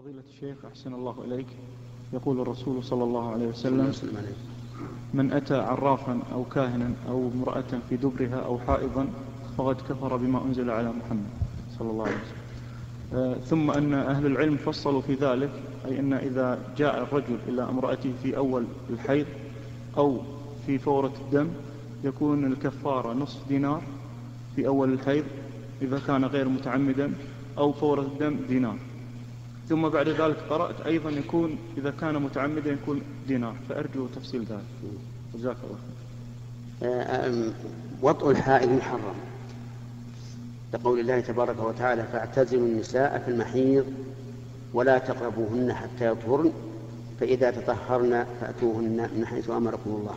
فضيلة الشيخ أحسن الله إليك. يقول الرسول صلى الله عليه وسلم من أتى عرافا أو كاهنا أو امرأة في دبرها أو حائضا فقد كفر بما أنزل على محمد صلى الله عليه وسلم. آه ثم أن أهل العلم فصلوا في ذلك أي أن إذا جاء الرجل إلى امرأته في أول الحيض أو في فورة الدم يكون الكفارة نصف دينار في أول الحيض إذا كان غير متعمدا أو فورة الدم دينار. ثم بعد ذلك قرأت أيضا يكون إذا كان متعمدا يكون دينار فأرجو تفصيل ذلك. جزاك الله خير. وطء الحائض محرم. لقول الله تبارك وتعالى فاعتزلوا النساء في المحيض ولا تقربوهن حتى يطهرن فإذا تطهرن فأتوهن من حيث أمركم الله.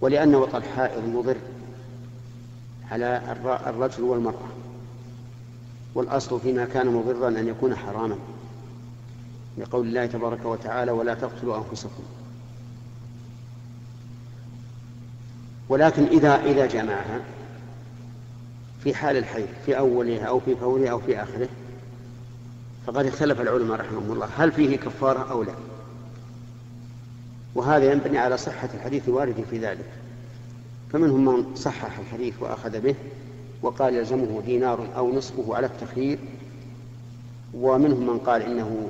ولأن وطأ الحائض مضر على الرجل والمرأة. والأصل فيما كان مضرا أن يكون حراما لقول الله تبارك وتعالى ولا تقتلوا أنفسكم. ولكن إذا إذا جمعها في حال الحيض في أولها أو في فورها أو في آخره فقد اختلف العلماء رحمهم الله هل فيه كفارة أو لا؟ وهذا ينبني على صحة الحديث الوارد في ذلك. فمنهم من صحح الحديث وأخذ به وقال يلزمه دينار أو نصفه على التخيير ومنهم من قال إنه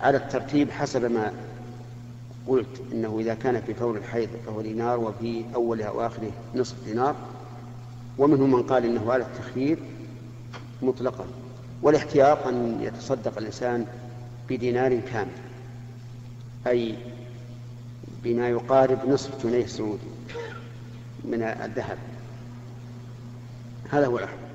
على الترتيب حسب ما قلت إنه إذا كان في فور الحيض فهو دينار وفي أولها وآخره نصف دينار ومنهم من قال إنه على التخيير مطلقا. والاحتياط أن يتصدق الإنسان بدينار كامل أي بما يقارب نصف جنيه سعودي من الذهب. هذا هو الأحد